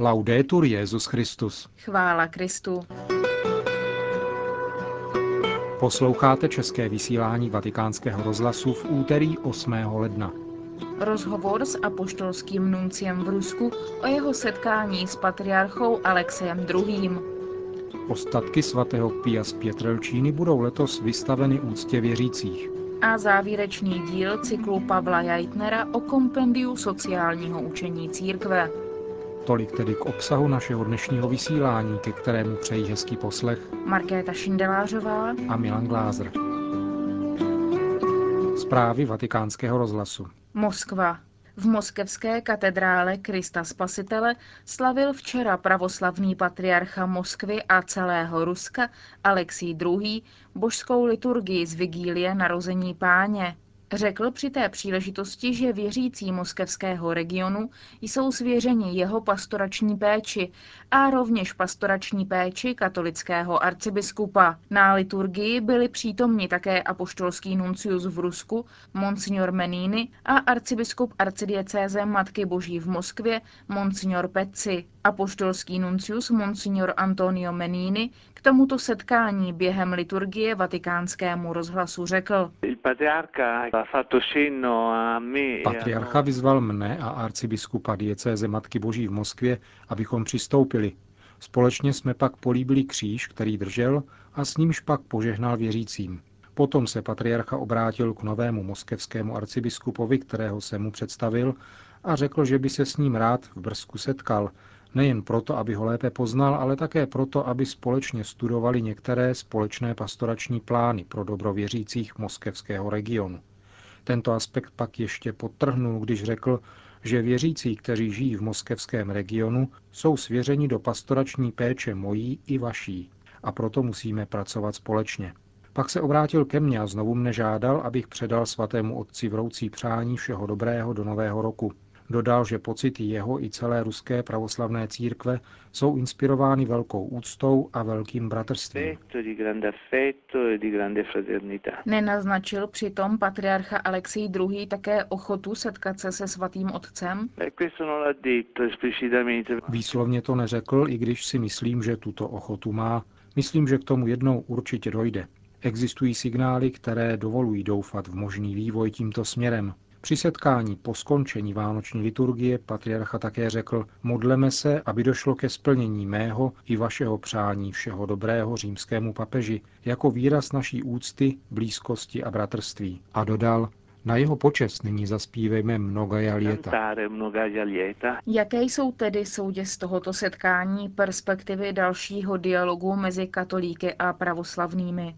Laudetur Jezus Christus. Chvála Kristu. Posloucháte české vysílání Vatikánského rozhlasu v úterý 8. ledna. Rozhovor s apoštolským nunciem v Rusku o jeho setkání s patriarchou Alexem II. Ostatky svatého Pia z Pětrelčíny budou letos vystaveny úctě věřících. A závěrečný díl cyklu Pavla Jajtnera o kompendiu sociálního učení církve. Tolik tedy k obsahu našeho dnešního vysílání, ke kterému přejí hezký poslech Markéta Šindelářová a Milan Glázer. Zprávy vatikánského rozhlasu. Moskva. V moskevské katedrále Krista Spasitele slavil včera pravoslavný patriarcha Moskvy a celého Ruska Alexij II. božskou liturgii z vigílie narození páně. Řekl při té příležitosti, že věřící moskevského regionu jsou svěřeni jeho pastorační péči a rovněž pastorační péči katolického arcibiskupa. Na liturgii byli přítomni také apoštolský nuncius v Rusku, monsignor Menini a arcibiskup arcidiecéze Matky Boží v Moskvě, monsignor Peci. Apoštolský nuncius Monsignor Antonio Menini k tomuto setkání během liturgie vatikánskému rozhlasu řekl. Patriarcha vyzval mne a arcibiskupa diecéze Matky Boží v Moskvě, abychom přistoupili. Společně jsme pak políbili kříž, který držel a s nímž pak požehnal věřícím. Potom se patriarcha obrátil k novému moskevskému arcibiskupovi, kterého se mu představil, a řekl, že by se s ním rád v Brzku setkal, Nejen proto, aby ho lépe poznal, ale také proto, aby společně studovali některé společné pastorační plány pro dobro věřících moskevského regionu. Tento aspekt pak ještě podtrhnul, když řekl, že věřící, kteří žijí v moskevském regionu, jsou svěřeni do pastorační péče mojí i vaší a proto musíme pracovat společně. Pak se obrátil ke mně a znovu mne žádal, abych předal svatému otci vroucí přání všeho dobrého do nového roku. Dodal, že pocity jeho i celé ruské pravoslavné církve jsou inspirovány velkou úctou a velkým bratrstvím. Nenaznačil přitom patriarcha Alexej II. také ochotu setkat se se svatým otcem? Výslovně to neřekl, i když si myslím, že tuto ochotu má. Myslím, že k tomu jednou určitě dojde. Existují signály, které dovolují doufat v možný vývoj tímto směrem. Při setkání po skončení vánoční liturgie patriarcha také řekl, modleme se, aby došlo ke splnění mého i vašeho přání všeho dobrého římskému papeži, jako výraz naší úcty, blízkosti a bratrství. A dodal, na jeho počest nyní zaspívejme Mnogaja lieta. Jaké jsou tedy soudě z tohoto setkání perspektivy dalšího dialogu mezi katolíky a pravoslavnými?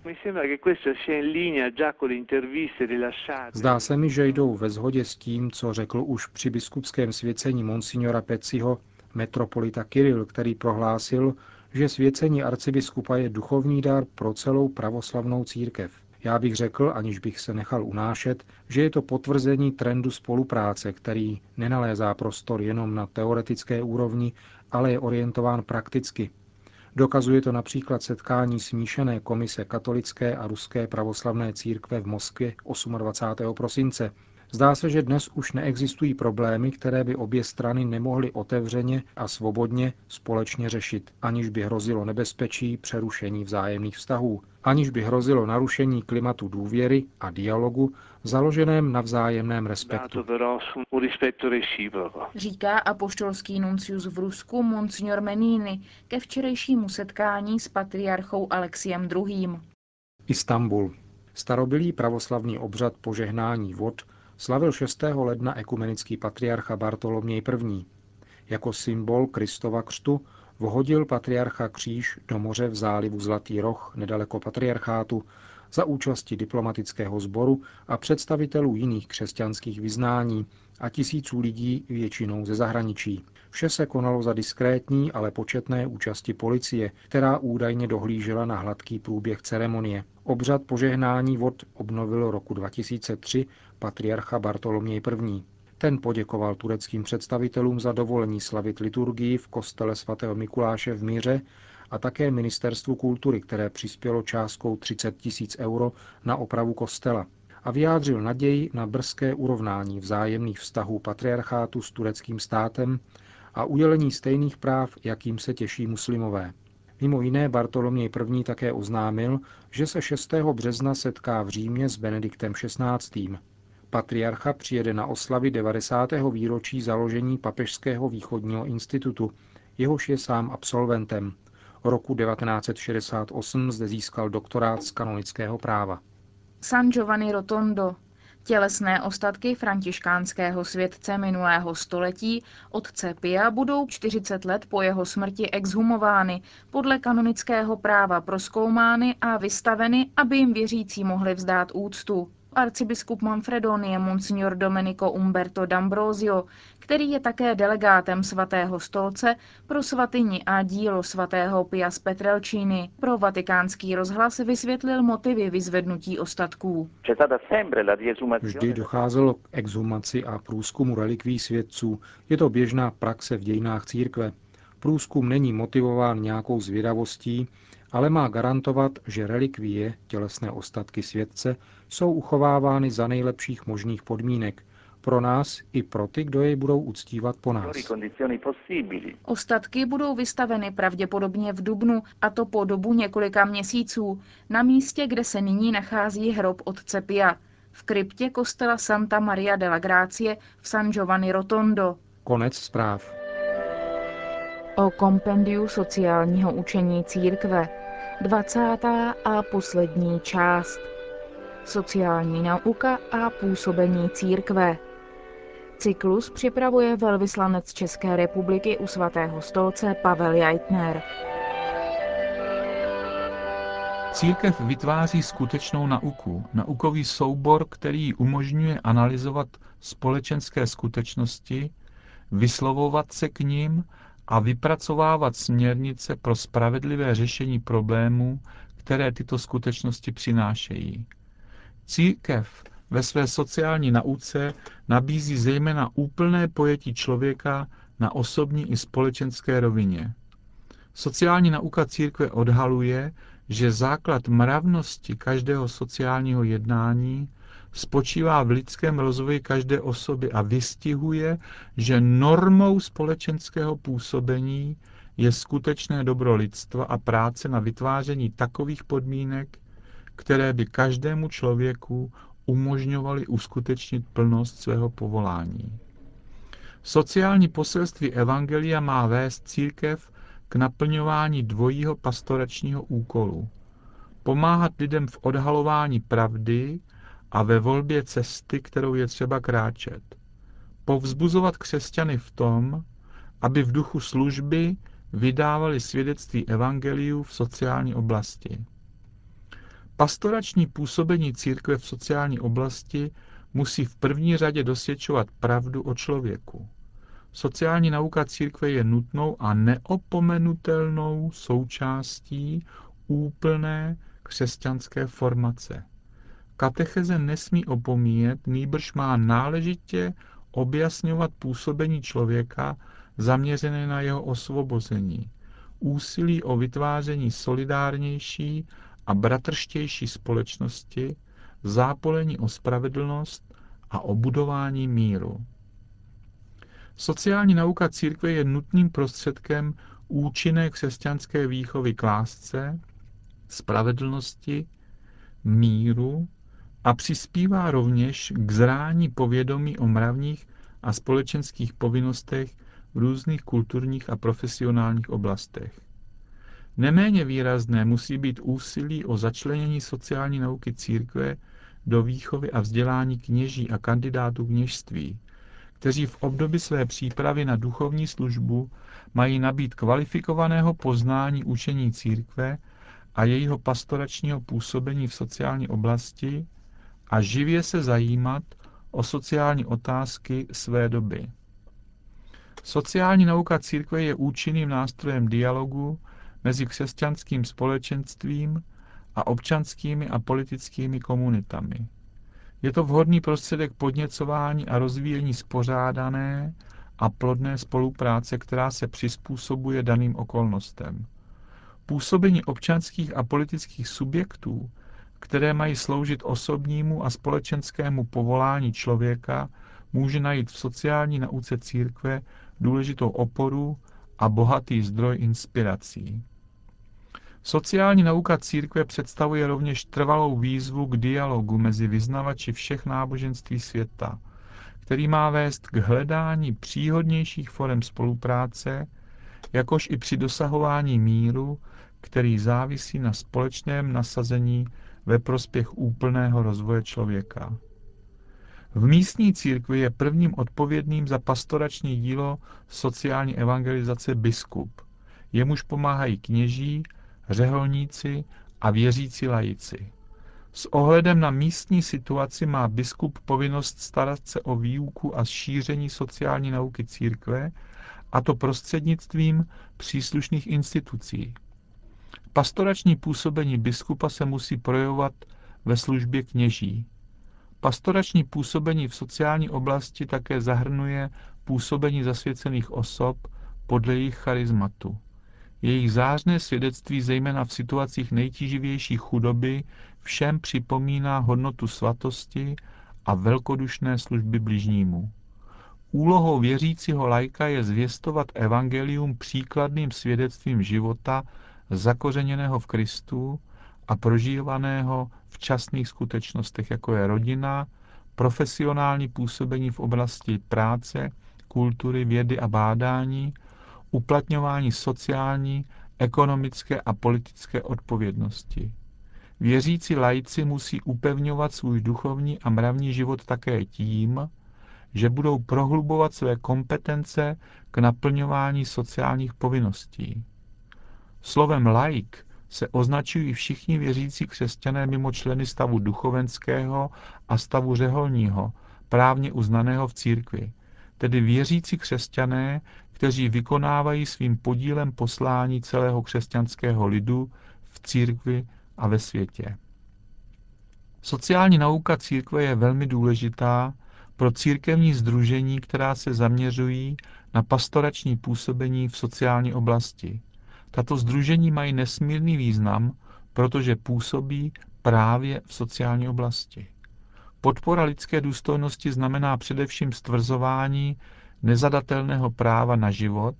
Zdá se mi, že jdou ve shodě s tím, co řekl už při biskupském svěcení monsignora Peciho metropolita Kiril, který prohlásil, že svěcení arcibiskupa je duchovní dar pro celou pravoslavnou církev. Já bych řekl, aniž bych se nechal unášet, že je to potvrzení trendu spolupráce, který nenalézá prostor jenom na teoretické úrovni, ale je orientován prakticky. Dokazuje to například setkání smíšené komise katolické a ruské pravoslavné církve v Moskvě 28. prosince, Zdá se, že dnes už neexistují problémy, které by obě strany nemohly otevřeně a svobodně společně řešit, aniž by hrozilo nebezpečí přerušení vzájemných vztahů, aniž by hrozilo narušení klimatu důvěry a dialogu založeném na vzájemném respektu. Říká apoštolský nuncius v Rusku Monsignor Menini ke včerejšímu setkání s patriarchou Alexiem II. Istanbul. Starobilý pravoslavný obřad požehnání vod slavil 6. ledna ekumenický patriarcha Bartoloměj I. Jako symbol Kristova křtu vhodil patriarcha kříž do moře v zálivu Zlatý roh nedaleko patriarchátu za účasti diplomatického sboru a představitelů jiných křesťanských vyznání a tisíců lidí většinou ze zahraničí. Vše se konalo za diskrétní, ale početné účasti policie, která údajně dohlížela na hladký průběh ceremonie. Obřad požehnání vod obnovil roku 2003 patriarcha Bartoloměj I. Ten poděkoval tureckým představitelům za dovolení slavit liturgii v kostele svatého Mikuláše v Míře a také Ministerstvu kultury, které přispělo částkou 30 tisíc euro na opravu kostela a vyjádřil naději na brzké urovnání vzájemných vztahů patriarchátu s tureckým státem a udělení stejných práv, jakým se těší muslimové. Mimo jiné Bartoloměj I. také oznámil, že se 6. března setká v Římě s Benediktem XVI. Patriarcha přijede na oslavy 90. výročí založení Papežského východního institutu, jehož je sám absolventem. Roku 1968 zde získal doktorát z kanonického práva. San Giovanni Rotondo, Tělesné ostatky františkánského světce minulého století otce Pia budou 40 let po jeho smrti exhumovány, podle kanonického práva proskoumány a vystaveny, aby jim věřící mohli vzdát úctu arcibiskup Manfredonie Monsignor Domenico Umberto D'Ambrosio, který je také delegátem svatého stolce pro svatyni a dílo svatého Pia z Petrelčíny, pro vatikánský rozhlas vysvětlil motivy vyzvednutí ostatků. Vždy docházelo k exhumaci a průzkumu relikví svědců. Je to běžná praxe v dějinách církve. Průzkum není motivován nějakou zvědavostí, ale má garantovat, že relikvie, tělesné ostatky světce, jsou uchovávány za nejlepších možných podmínek, pro nás i pro ty, kdo jej budou uctívat po nás. Ostatky budou vystaveny pravděpodobně v Dubnu, a to po dobu několika měsíců, na místě, kde se nyní nachází hrob otce Pia, v kryptě kostela Santa Maria della Grazie v San Giovanni Rotondo. Konec zpráv. O kompendiu sociálního učení církve. 20. a poslední část. Sociální nauka a působení církve. Cyklus připravuje velvyslanec České republiky u svatého stolce Pavel Jaitner. Církev vytváří skutečnou nauku, naukový soubor, který umožňuje analyzovat společenské skutečnosti, vyslovovat se k ním a vypracovávat směrnice pro spravedlivé řešení problémů, které tyto skutečnosti přinášejí. Církev ve své sociální nauce nabízí zejména úplné pojetí člověka na osobní i společenské rovině. Sociální nauka církve odhaluje, že základ mravnosti každého sociálního jednání spočívá v lidském rozvoji každé osoby a vystihuje, že normou společenského působení je skutečné dobro lidstva a práce na vytváření takových podmínek, které by každému člověku umožňovaly uskutečnit plnost svého povolání. Sociální poselství Evangelia má vést církev k naplňování dvojího pastoračního úkolu. Pomáhat lidem v odhalování pravdy a ve volbě cesty, kterou je třeba kráčet. Povzbuzovat křesťany v tom, aby v duchu služby vydávali svědectví evangeliu v sociální oblasti. Pastorační působení církve v sociální oblasti musí v první řadě dosvědčovat pravdu o člověku. Sociální nauka církve je nutnou a neopomenutelnou součástí úplné křesťanské formace. Katecheze nesmí opomíjet, nýbrž má náležitě objasňovat působení člověka zaměřené na jeho osvobození, úsilí o vytváření solidárnější a bratrštější společnosti, zápolení o spravedlnost a o budování míru. Sociální nauka církve je nutným prostředkem účinné křesťanské výchovy k lásce, spravedlnosti, míru a přispívá rovněž k zrání povědomí o mravních a společenských povinnostech v různých kulturních a profesionálních oblastech. Neméně výrazné musí být úsilí o začlenění sociální nauky církve do výchovy a vzdělání kněží a kandidátů kněžství, kteří v období své přípravy na duchovní službu mají nabít kvalifikovaného poznání učení církve a jejího pastoračního působení v sociální oblasti a živě se zajímat o sociální otázky své doby. Sociální nauka církve je účinným nástrojem dialogu mezi křesťanským společenstvím a občanskými a politickými komunitami. Je to vhodný prostředek podněcování a rozvíjení spořádané a plodné spolupráce, která se přizpůsobuje daným okolnostem. Působení občanských a politických subjektů, které mají sloužit osobnímu a společenskému povolání člověka, může najít v sociální nauce církve důležitou oporu a bohatý zdroj inspirací. Sociální nauka církve představuje rovněž trvalou výzvu k dialogu mezi vyznavači všech náboženství světa, který má vést k hledání příhodnějších forem spolupráce, jakož i při dosahování míru, který závisí na společném nasazení ve prospěch úplného rozvoje člověka. V místní církvi je prvním odpovědným za pastorační dílo sociální evangelizace biskup. Jemuž pomáhají kněží, řeholníci a věřící lajici. S ohledem na místní situaci má biskup povinnost starat se o výuku a šíření sociální nauky církve, a to prostřednictvím příslušných institucí. Pastorační působení biskupa se musí projevovat ve službě kněží. Pastorační působení v sociální oblasti také zahrnuje působení zasvěcených osob podle jejich charizmatu. Jejich zářné svědectví, zejména v situacích nejtíživější chudoby, všem připomíná hodnotu svatosti a velkodušné služby bližnímu. Úlohou věřícího lajka je zvěstovat evangelium příkladným svědectvím života zakořeněného v Kristu a prožívaného v časných skutečnostech, jako je rodina, profesionální působení v oblasti práce, kultury, vědy a bádání, uplatňování sociální, ekonomické a politické odpovědnosti. Věřící lajci musí upevňovat svůj duchovní a mravní život také tím, že budou prohlubovat své kompetence k naplňování sociálních povinností. Slovem laik se označují všichni věřící křesťané mimo členy stavu duchovenského a stavu řeholního, právně uznaného v církvi, tedy věřící křesťané, kteří vykonávají svým podílem poslání celého křesťanského lidu v církvi a ve světě. Sociální nauka církve je velmi důležitá pro církevní združení, která se zaměřují na pastorační působení v sociální oblasti. Tato združení mají nesmírný význam, protože působí právě v sociální oblasti. Podpora lidské důstojnosti znamená především stvrzování nezadatelného práva na život,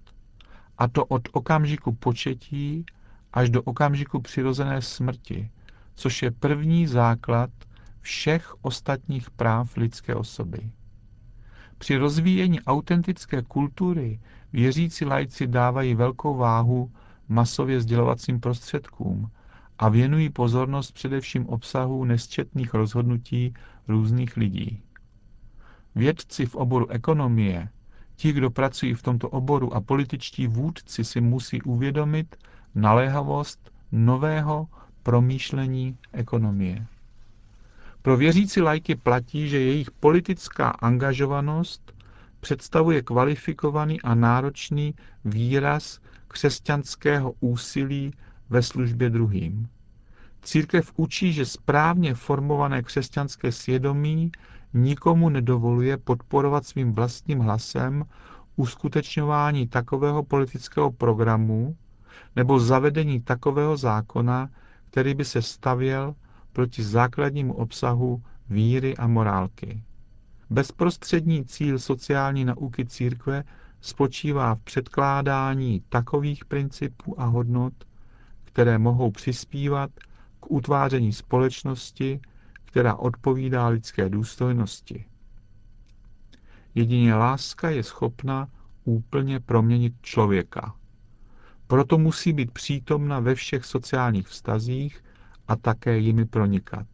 a to od okamžiku početí až do okamžiku přirozené smrti, což je první základ všech ostatních práv lidské osoby. Při rozvíjení autentické kultury věřící lajci dávají velkou váhu masově sdělovacím prostředkům a věnují pozornost především obsahu nesčetných rozhodnutí různých lidí. Vědci v oboru ekonomie, ti, kdo pracují v tomto oboru a političtí vůdci si musí uvědomit naléhavost nového promýšlení ekonomie. Pro věřící lajky platí, že jejich politická angažovanost představuje kvalifikovaný a náročný výraz křesťanského úsilí ve službě druhým. Církev učí, že správně formované křesťanské svědomí nikomu nedovoluje podporovat svým vlastním hlasem uskutečňování takového politického programu nebo zavedení takového zákona, který by se stavěl proti základnímu obsahu víry a morálky. Bezprostřední cíl sociální nauky církve spočívá v předkládání takových principů a hodnot, které mohou přispívat k utváření společnosti, která odpovídá lidské důstojnosti. Jedině láska je schopna úplně proměnit člověka. Proto musí být přítomna ve všech sociálních vztazích a také jimi pronikat.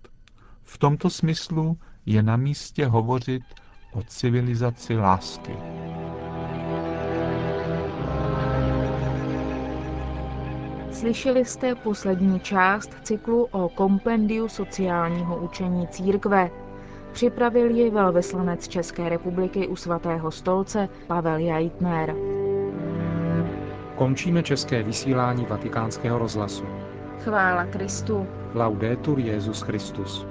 V tomto smyslu je na místě hovořit o civilizaci lásky. Slyšeli jste poslední část cyklu o kompendiu sociálního učení církve. Připravil ji velvyslanec České republiky u svatého stolce Pavel Jaitner. Končíme české vysílání vatikánského rozhlasu. Chvála Kristu. Laudetur Jezus Christus.